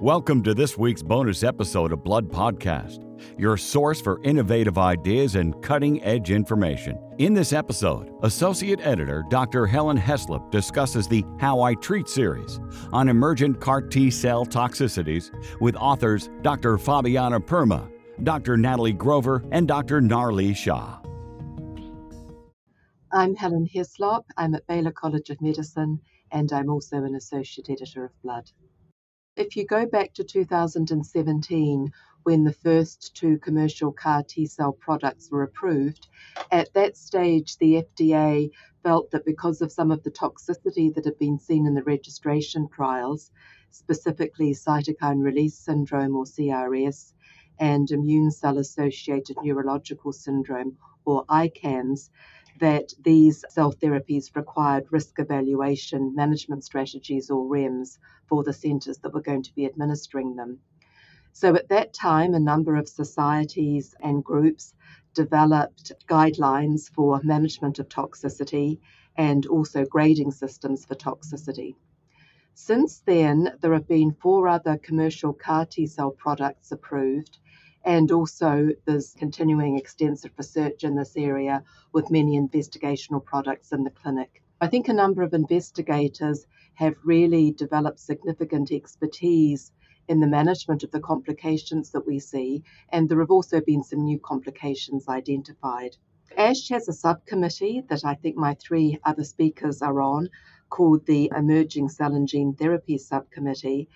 Welcome to this week's bonus episode of Blood Podcast, your source for innovative ideas and cutting edge information. In this episode, Associate Editor Dr. Helen Heslop discusses the How I Treat series on emergent CAR T cell toxicities with authors Dr. Fabiana Perna, Dr. Natalie Grover, and Dr. Nirali Shah. I'm Helen Heslop. I'm at Baylor College of Medicine, and I'm also an Associate Editor of Blood. If you go back to 2017, when the first two commercial CAR T cell products were approved, at that stage the FDA felt that because of some of the toxicity that had been seen in the registration trials, specifically cytokine release syndrome or CRS, and immune cell associated neurological syndrome or ICANS, that these cell therapies required risk evaluation management strategies or REMS for the centres that were going to be administering them. So at that time, a number of societies and groups developed guidelines for management of toxicity and also grading systems for toxicity. Since then, there have been four other commercial CAR T cell products approved, and also, there's continuing extensive research in this area with many investigational products in the clinic. I think a number of investigators have really developed significant expertise in the management of the complications that we see, and there have also been some new complications identified. ASH has a subcommittee that I think my three other speakers are on called the Emerging Cell and Gene Therapy Subcommittee.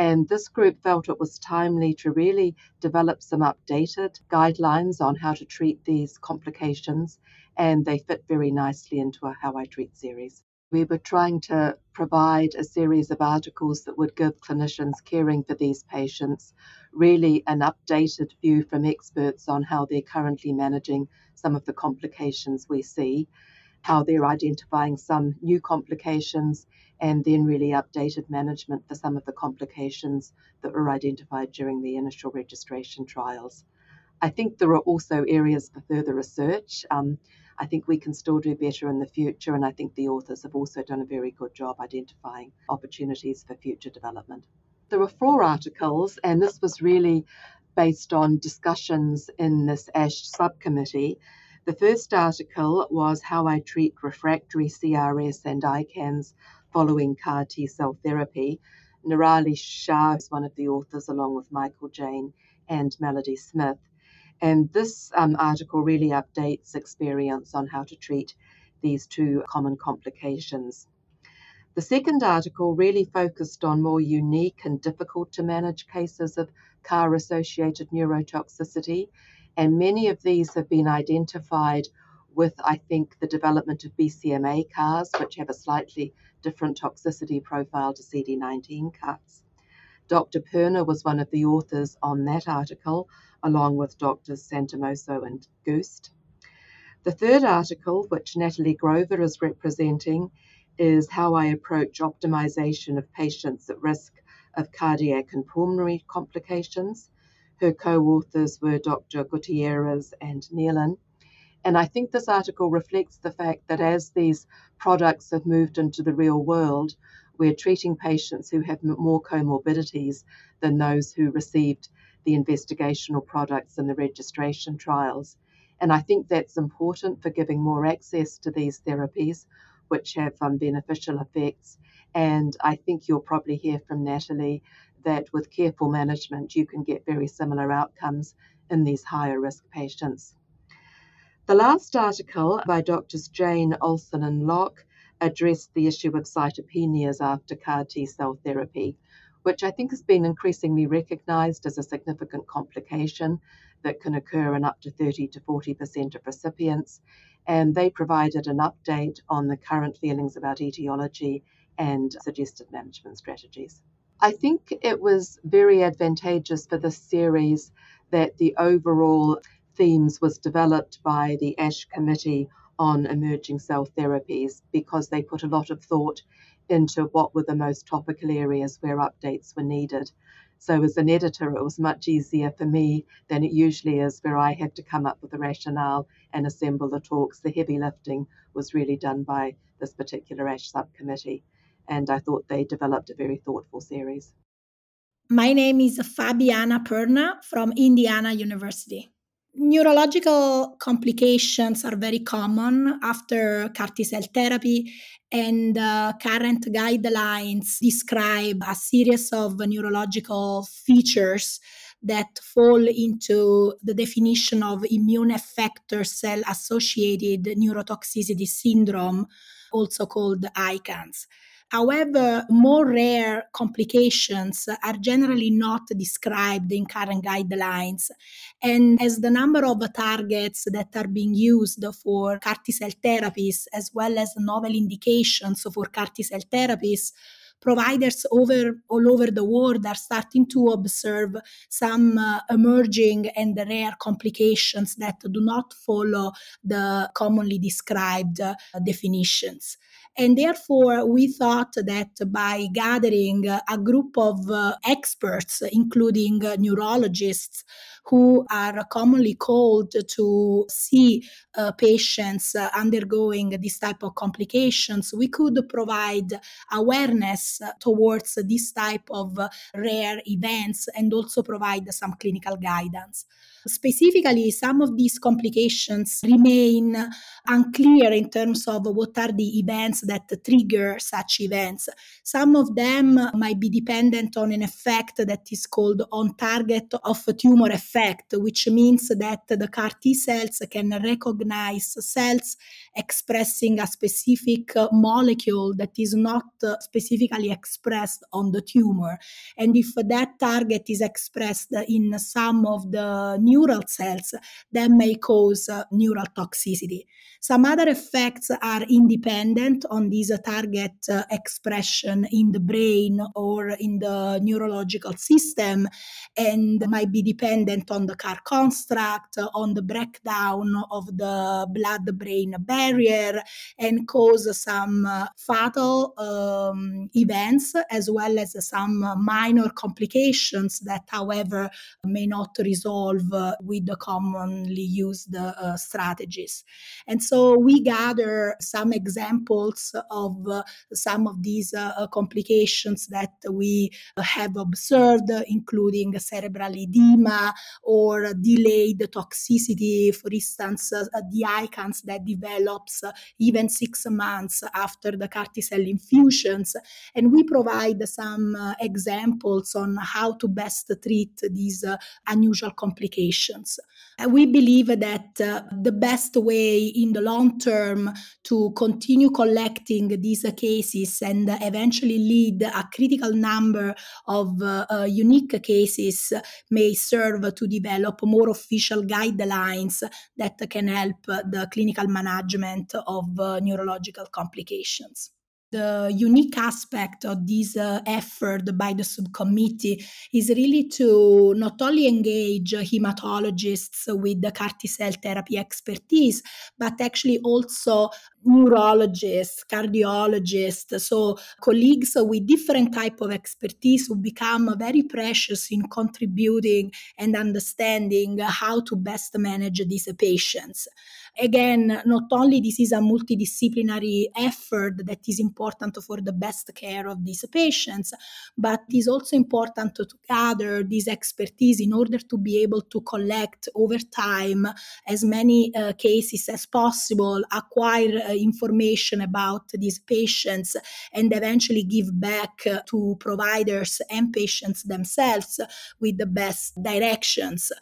And this group felt it was timely to really develop some updated guidelines on how to treat these complications, and they fit very nicely into a How I Treat series. We were trying to provide a series of articles that would give clinicians caring for these patients really an updated view from experts on how they're currently managing some of the complications we see how they're identifying some new complications, and then really updated management for some of the complications that were identified during the initial registration trials. I think there are also areas for further research. Um, I think we can still do better in the future, and I think the authors have also done a very good job identifying opportunities for future development. There were four articles, and this was really based on discussions in this ASH subcommittee the first article was How I Treat Refractory CRS and ICANS Following CAR T Cell Therapy. Nirali Shah is one of the authors, along with Michael Jain and Melody Smith. And this um, article really updates experience on how to treat these two common complications. The second article really focused on more unique and difficult to manage cases of CAR associated neurotoxicity and many of these have been identified with, I think, the development of BCMA CARs, which have a slightly different toxicity profile to CD19 CARs. Dr. Perna was one of the authors on that article, along with Drs. Santomasso and Gust. The third article, which Natalie Grover is representing, is how I approach optimization of patients at risk of cardiac and pulmonary complications. Her co authors were Dr. Gutierrez and Neilan. And I think this article reflects the fact that as these products have moved into the real world, we're treating patients who have more comorbidities than those who received the investigational products in the registration trials. And I think that's important for giving more access to these therapies, which have um, beneficial effects. And I think you'll probably hear from Natalie that with careful management, you can get very similar outcomes in these higher risk patients. The last article by Drs. Jain Olson and Locke addressed the issue of cytopenias after CAR T cell therapy, which I think has been increasingly recognized as a significant complication that can occur in up to 30 to 40% of recipients. And they provided an update on the current feelings about etiology and suggested management strategies. I think it was very advantageous for this series that the overall themes was developed by the ASH committee on emerging cell therapies because they put a lot of thought into what were the most topical areas where updates were needed. So, as an editor, it was much easier for me than it usually is, where I had to come up with a rationale and assemble the talks. The heavy lifting was really done by this particular ASH subcommittee and I thought they developed a very thoughtful series. My name is Fabiana Perna from Indiana University. Neurological complications are very common after CAR T cell therapy, and uh, current guidelines describe a series of neurological features that fall into the definition of immune effector cell associated neurotoxicity syndrome, also called ICANS. However, more rare complications are generally not described in current guidelines. And as the number of targets that are being used for CAR T cell therapies, as well as novel indications for CAR T cell therapies, providers over all over the world are starting to observe some uh, emerging and rare complications that do not follow the commonly described uh, definitions. And therefore, we thought that by gathering a group of uh, experts, including uh, neurologists, who are commonly called to see uh, patients uh, undergoing this type of complications, we could provide awareness towards this type of rare events and also provide some clinical guidance. Specifically, some of these complications remain unclear in terms of what are the events that trigger such events. Some of them might be dependent on an effect that is called on target of tumor effect, which means that the CAR T cells can recognize cells expressing a specific molecule that is not specifically expressed on the tumor. And if that target is expressed in some of the neural cells that may cause uh, neural toxicity. Some other effects are independent on this target uh, expression in the brain or in the neurological system and might be dependent on the CAR construct, on the breakdown of the blood brain barrier, and cause some uh, fatal um, events as well as some minor complications that, however, may not resolve with the commonly used uh, strategies. And so we gather some examples of uh, some of these uh, complications that we have observed, including cerebral edema or delayed toxicity, for instance, uh, the ICANS that develops even six months after the CAR T cell infusions. And we provide some uh, examples on how to best treat these uh, unusual complications. We believe that uh, the best way in the long term to continue collecting these cases and eventually lead a critical number of uh, uh, unique cases may serve to develop more official guidelines that can help the clinical management of uh, neurological complications the unique aspect of this uh, effort by the subcommittee is really to not only engage hematologists with the CAR T cell therapy expertise, but actually also neurologists, cardiologists, so colleagues with different type of expertise who become very precious in contributing and understanding how to best manage these patients. Again, not only this is a multidisciplinary effort that is important for the best care of these patients, but it is also important to gather this expertise in order to be able to collect over time as many uh, cases as possible, acquire information about these patients, and eventually give back uh, to providers and patients themselves with the best directions.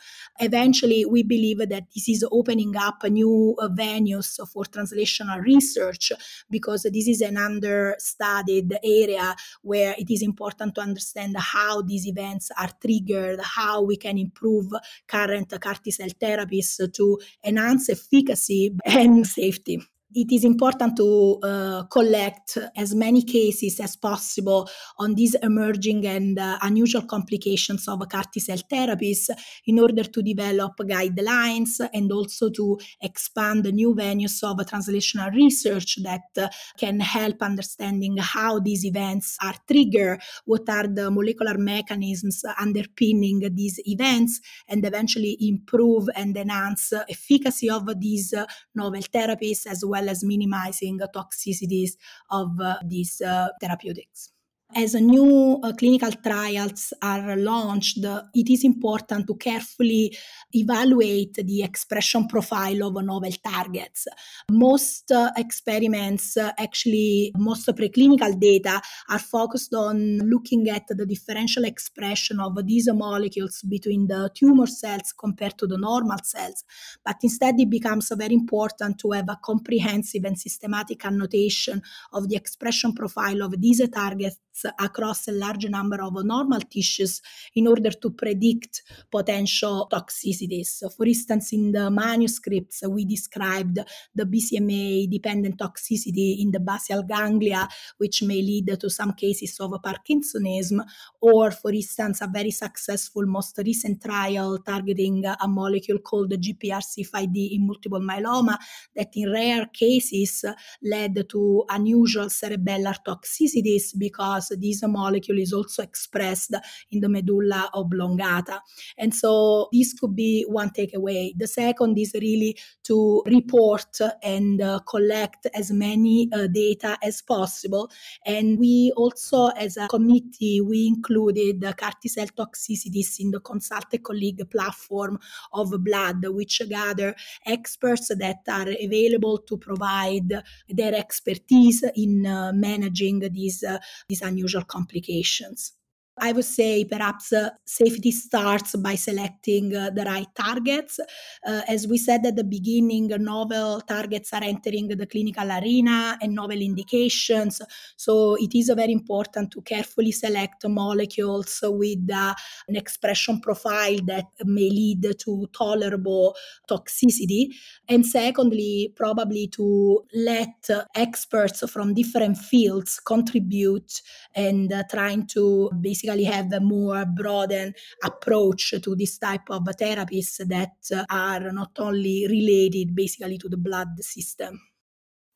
Eventually, we believe that this is opening up new uh, venues for translational research because this is an understudied area where it is important to understand how these events are triggered, how we can improve current CAR T cell therapies to enhance efficacy and safety it is important to uh, collect as many cases as possible on these emerging and uh, unusual complications of CAR T cell therapies in order to develop guidelines and also to expand the new venues of translational research that uh, can help understanding how these events are triggered, what are the molecular mechanisms underpinning these events, and eventually improve and enhance efficacy of these uh, novel therapies as well well as minimizing the toxicities of uh, these uh, therapeutics. As new uh, clinical trials are launched, it is important to carefully evaluate the expression profile of novel targets. Most uh, experiments, uh, actually, most preclinical data are focused on looking at the differential expression of these molecules between the tumor cells compared to the normal cells. But instead, it becomes very important to have a comprehensive and systematic annotation of the expression profile of these targets across a large number of normal tissues in order to predict potential toxicities. So for instance, in the manuscripts, we described the BCMA dependent toxicity in the basal ganglia, which may lead to some cases of Parkinsonism, or for instance, a very successful most recent trial targeting a molecule called GPRC5D in multiple myeloma that in rare cases led to unusual cerebellar toxicities because this molecule is also expressed in the medulla oblongata. And so this could be one takeaway. The second is really to report and uh, collect as many uh, data as possible. And we also, as a committee, we included the CAR toxicities in the Consult Colleague platform of blood, which gather experts that are available to provide their expertise in uh, managing these, uh, these unusual complications. I would say perhaps uh, safety starts by selecting uh, the right targets. Uh, as we said at the beginning, novel targets are entering the clinical arena and novel indications. So it is very important to carefully select molecules with uh, an expression profile that may lead to tolerable toxicity. And secondly, probably to let experts from different fields contribute and uh, trying to basically basically have a more broadened approach to this type of therapies that are not only related basically to the blood system.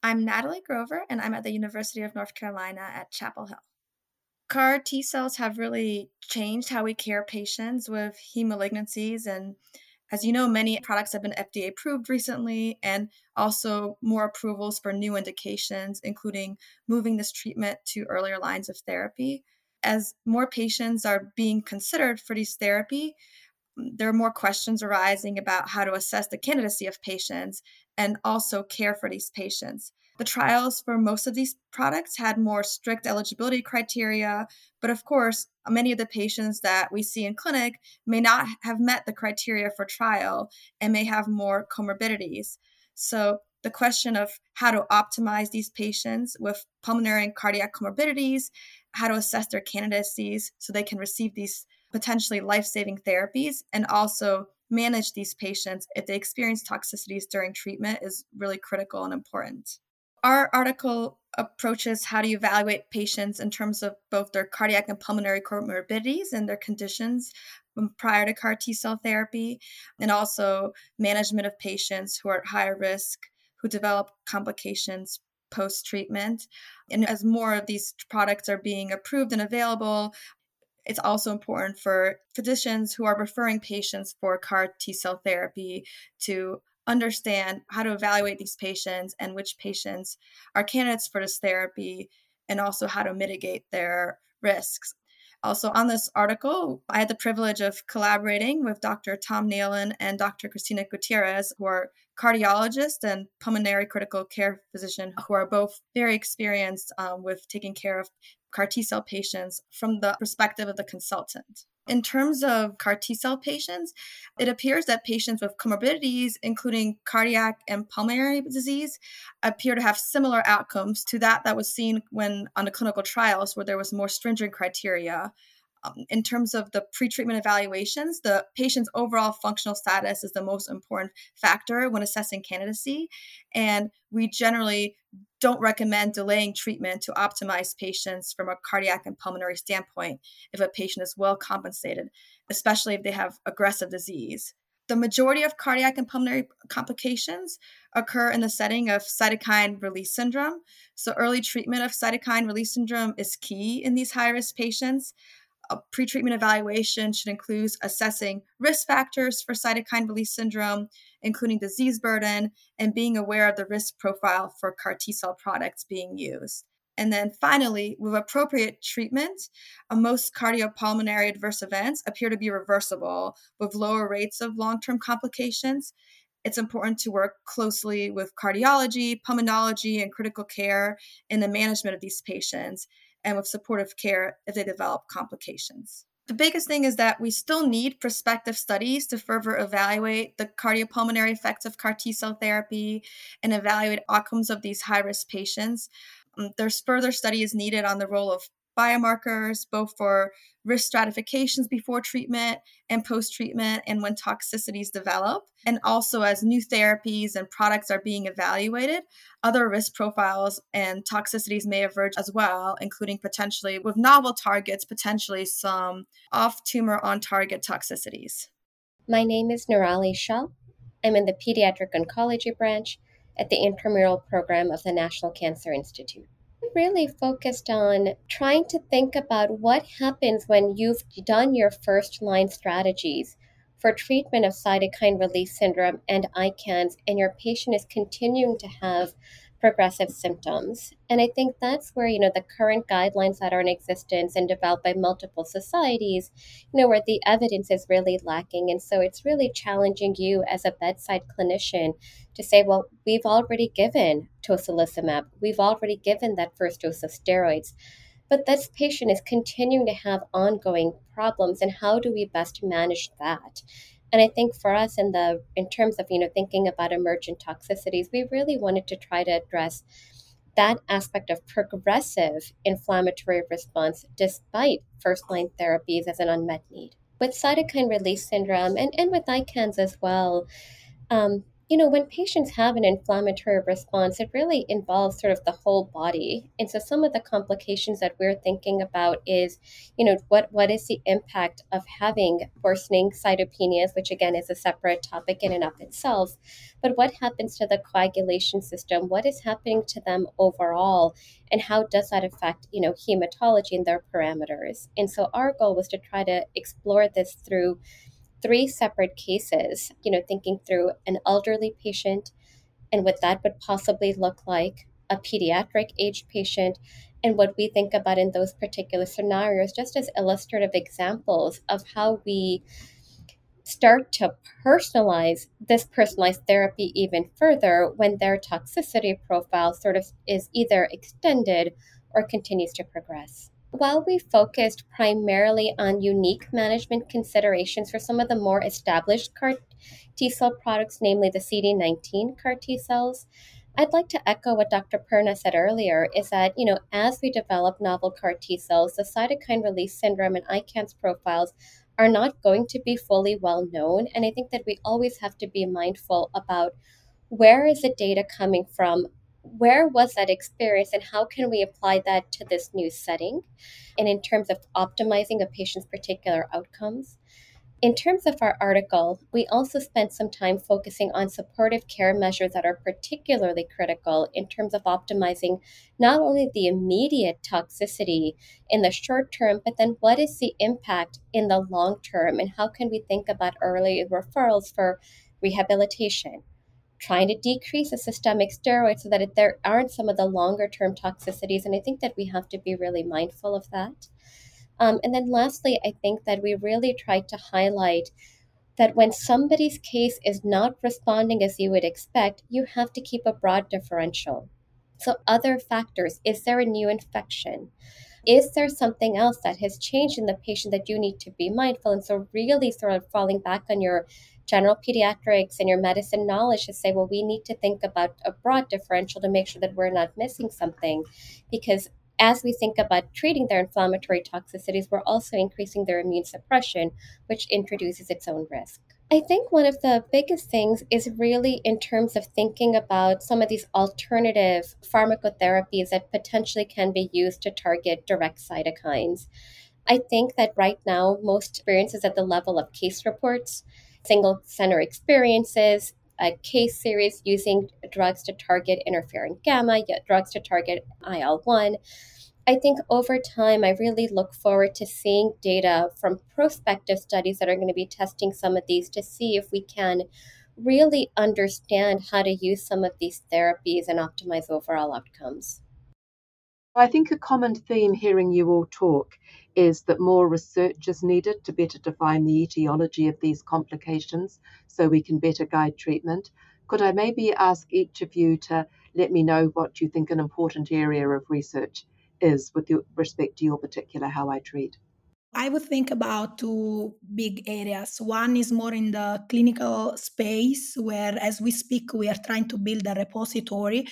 I'm Natalie Grover, and I'm at the University of North Carolina at Chapel Hill. CAR T cells have really changed how we care patients with heme malignancies. And as you know, many products have been FDA approved recently, and also more approvals for new indications, including moving this treatment to earlier lines of therapy as more patients are being considered for this therapy, mm, there are more questions arising about how to assess the candidacy of patients and also care for these patients. The trials for most of these products had more strict eligibility criteria, but of course, many of the patients that we see in clinic may not have met the criteria for trial and may have more comorbidities. So, the question of how to optimize these patients with pulmonary and cardiac comorbidities how to assess their candidacies so they can receive these potentially life saving therapies and also manage these patients if they experience toxicities during treatment is really critical and important. Our article approaches how to evaluate patients in terms of both their cardiac and pulmonary comorbidities and their conditions prior to CAR T cell therapy, and also management of patients who are at higher risk who develop complications post treatment. And as more of these products are being approved and available, it's also important for physicians who are referring patients for CAR T cell therapy to understand how to evaluate these patients and which patients are candidates for this therapy and also how to mitigate their risks. Also, on this article, I had the privilege of collaborating with Dr. Tom Neilan and Dr. Cristina Gutierrez, who are cardiologists and pulmonary critical care physician, who are both very experienced um, with taking care of CAR T cell patients from the perspective of the consultant. In terms of CAR T cell patients, it appears that patients with comorbidities, including cardiac and pulmonary disease, appear to have similar outcomes to that that was seen when on the clinical trials, where there was more stringent criteria um, in terms of the pretreatment evaluations, the patient's overall functional status is the most important factor when assessing candidacy. And we generally don't recommend delaying treatment to optimize patients from a cardiac and pulmonary standpoint if a patient is well compensated, especially if they have aggressive disease. The majority of cardiac and pulmonary complications occur in the setting of cytokine release syndrome. So, early treatment of cytokine release syndrome is key in these high risk patients a pretreatment evaluation should include assessing risk factors for cytokine release syndrome, including disease burden, and being aware of the risk profile for CAR T cell products being used. And then finally, with appropriate treatment, uh, most cardiopulmonary adverse events appear to be reversible with lower rates of long term complications. It's important to work closely with cardiology, pulmonology, and critical care in the management of these patients and with supportive care if they develop complications. The biggest thing is that we still need prospective studies to further evaluate the cardiopulmonary effects of CAR T cell therapy and evaluate outcomes of these high risk patients. Um, there's further studies needed on the role of biomarkers, both for risk stratifications before treatment and post treatment, and when toxicities develop. And also, as new therapies and products are being evaluated, other risk profiles and toxicities may emerge as well, including potentially with novel targets, potentially some off tumor on target toxicities. My name is Nirali Shah. I'm in the Pediatric Oncology branch at the intramural program of the National Cancer Institute really focused on trying to think about what happens when you've done your first line strategies for treatment of cytokine release syndrome and ICANS, and your patient is continuing to have progressive symptoms. And I think that's where, you know, the current guidelines that are in existence and developed by multiple societies, you know, where the evidence is really lacking. And so it's really challenging you as a bedside clinician to say, well, we've already given tocilizumab, we've already given that first dose of steroids, but this patient is continuing to have ongoing problems, and how do we best manage that? And I think for us, in the in terms of you know thinking about emergent toxicities, we really wanted to try to address that aspect of progressive inflammatory response despite first line therapies as an unmet need. With cytokine release syndrome and, and with ICANS as well, um, you know, when patients have an inflammatory response, it really involves sort of the whole body. And so some of the complications that we're thinking about is, you know, what what is the impact of having worsening cytopenias, which again is a separate topic in and of itself, but what happens to the coagulation system? What is happening to them overall? And how does that affect, you know, hematology and their parameters? And so our goal was to try to explore this through three separate cases, you know, thinking through an elderly patient and what that would possibly look like, a pediatric aged patient, and what we think about in those particular scenarios, just as illustrative examples of how we start to personalize this personalized therapy even further when their toxicity profile sort of is either extended or continues to progress. While we focused primarily on unique management considerations for some of the more established CAR T cell products, namely the CD19 CAR T cells, I'd like to echo what Dr. Perna said earlier is that, you know, as we develop novel CAR T cells, the cytokine release syndrome and ICANS profiles are not going to be fully well known. And I think that we always have to be mindful about where is the data coming from where was that experience and how can we apply that to this new setting? And in terms of optimizing a patient's particular outcomes. In terms of our article, we also spent some time focusing on supportive care measures that are particularly critical in terms of optimizing not only the immediate toxicity in the short term, but then what is the impact in the long term, and how can we think about early referrals for rehabilitation, trying to decrease the systemic steroids so that there aren't some of the longer term toxicities. And I think that we have to be really mindful of that. Um, and then lastly, I think that we really tried to highlight that when somebody's case is not responding as you would expect, you have to keep a broad differential. So, other factors is there a new infection? Is there something else that has changed in the patient that you need to be mindful? And so, really sort of falling back on your general pediatrics and your medicine knowledge to say, well, we need to think about a broad differential to make sure that we're not missing something. Because as we think about treating their inflammatory toxicities, we're also increasing their immune suppression, which introduces its own risk. I think one of the biggest things is really in terms of thinking about some of these alternative pharmacotherapies that potentially can be used to target direct cytokines. I think that right now, most experiences at the level of case reports single center experiences, a case series using drugs to target interferon gamma, drugs to target IL 1. I think over time, I really look forward to seeing data from prospective studies that are going to be testing some of these to see if we can really understand how to use some of these therapies and optimize overall outcomes. I think a common theme hearing you all talk is that more research is needed to better define the etiology of these complications so we can better guide treatment. Could I maybe ask each of you to let me know what you think an important area of research is with respect to your particular how I treat? I would think about two big areas. One is more in the clinical space, where as we speak, we are trying to build a repository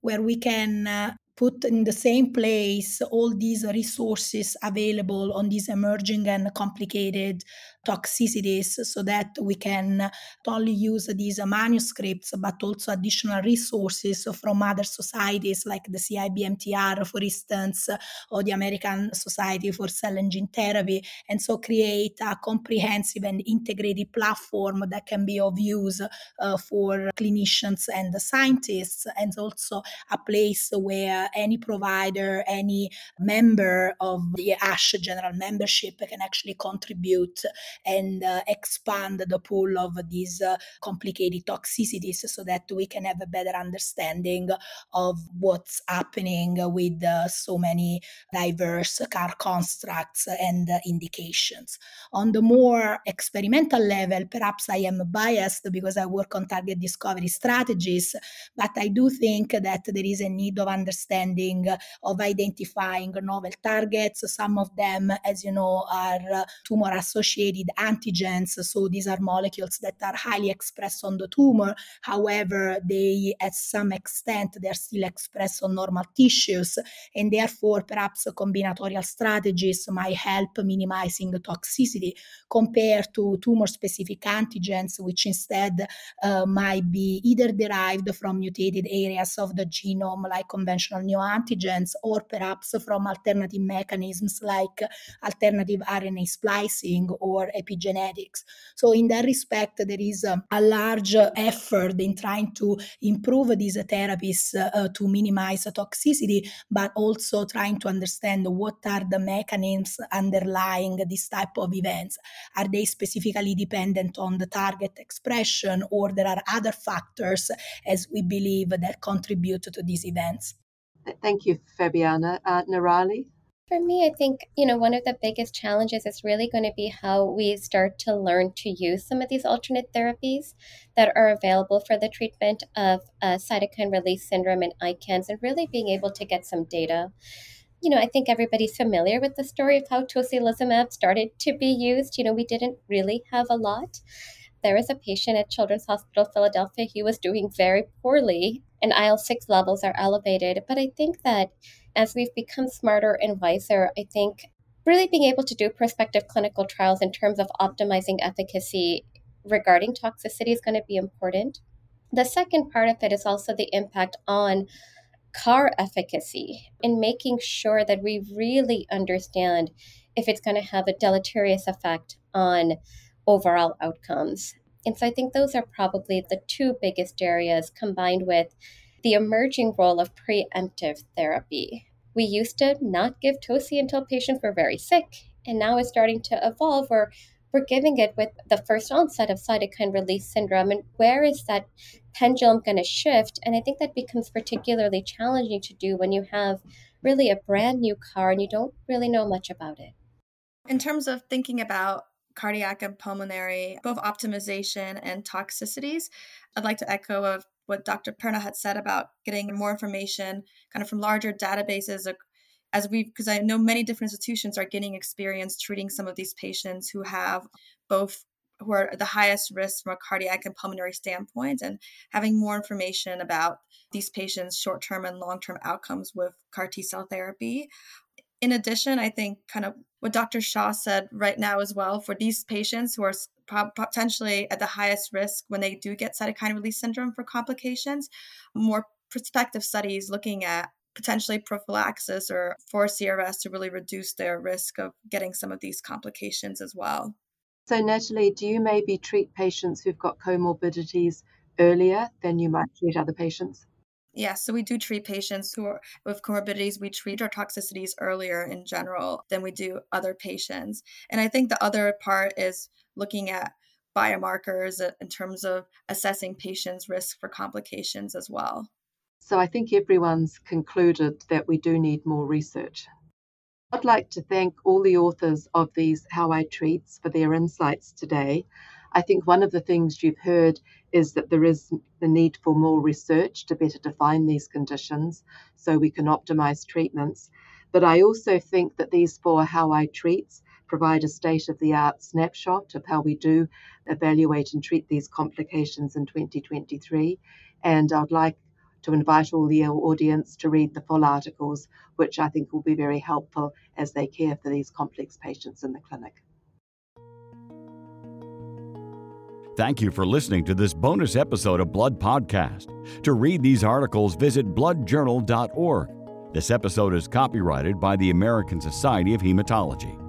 where we can uh, put in the same place all these resources available on these emerging and complicated toxicities so that we can not only use these manuscripts but also additional resources from other societies like the CIBMTR, for instance, or the American Society for Cell and Gene Therapy, and so create a comprehensive and integrated platform that can be of use uh, for clinicians and scientists, and also a place where any provider, any member of the ASH general membership can actually contribute and uh, expand the pool of these uh, complicated toxicities so that we can have a better understanding of what's happening with uh, so many diverse CAR constructs and indications. On the more experimental level, perhaps I am biased because I work on target discovery strategies, but I do think that there is a need of understanding of identifying novel targets. Some of them, as you know, are uh, tumor associated antigens. So these are molecules that are highly expressed on the tumor. However, they, at some extent, they're still expressed on normal tissues. And therefore, perhaps combinatorial strategies might help minimizing toxicity compared to tumor specific antigens, which instead uh, might be either derived from mutated areas of the genome, like conventional neoantigens, or perhaps from alternative mechanisms like alternative RNA splicing or epigenetics. So, in that respect, there is um, a large effort in trying to improve these therapies uh, to minimize toxicity, but also trying to understand what are the mechanisms underlying this type of events. Are they specifically dependent on the target expression, or there are other factors, as we believe, that contribute to these events? Thank you, Fabiana. Uh? For me, I think, you know, one of the biggest challenges is really going to be how we start to learn to use some of these alternate therapies that are available for the treatment of uh, cytokine release syndrome and ICANS and really being able to get some data. You know, I think everybody's familiar with the story of how tocilizumab started to be used. You know, we didn't really have a lot there was a patient at Children's Hospital Philadelphia. He was doing very poorly, and IL 6 levels are elevated. But I think that as we've become smarter and wiser, I think really being able to do prospective clinical trials in terms of optimizing efficacy regarding toxicity is going to be important. The second part of it is also the impact on CAR efficacy in making sure that we really understand if it's going to have a deleterious effect on overall outcomes. And so I think those are probably the two biggest areas combined with the emerging role of preemptive therapy. We used to not give toci until patients were very sick, and now it's starting to evolve where we're giving it with the first onset of cytokine release syndrome. And where is that pendulum going to shift? And I think that becomes particularly challenging to do when you have really a brand new car and you don't really know much about it. In terms of thinking about cardiac and pulmonary, both optimization and toxicities. I'd like to echo of what Dr. Perna had said about getting more information kind of from larger databases as we because I know many different institutions are getting experience treating some of these patients who have both who are the highest risk from a cardiac and pulmonary standpoint and having more information about these patients short-term and long-term outcomes with CAR T cell therapy in addition, I think kind of what Dr. Shah said right now as well for these patients who are potentially at the highest risk when they do get cytokine release syndrome for complications, more prospective studies looking at potentially prophylaxis or for CRS to really reduce their risk of getting some of these complications as well. So, Natalie, do you maybe treat patients who've got comorbidities earlier than you might treat other patients? Yeah, so we do treat patients who are with comorbidities. We treat our toxicities earlier in general than we do other patients. And I think the other part is looking at biomarkers uh, in terms of assessing patients' risk for complications as well. So I think everyone's concluded that we do need more research. I'd like to thank all the authors of these How I Treats for their insights today. I think one of the things you've heard is that there is the need for more research to better define these conditions so we can optimize treatments. But I also think that these four How I Treats provide a state of the art snapshot of how we do evaluate and treat these complications in 2023. And I'd like to invite all the audience to read the full articles, which I think will be very helpful as they care for these complex patients in the clinic. Thank you for listening to this bonus episode of Blood Podcast. To read these articles, visit bloodjournal.org. This episode is copyrighted by the American Society of Hematology.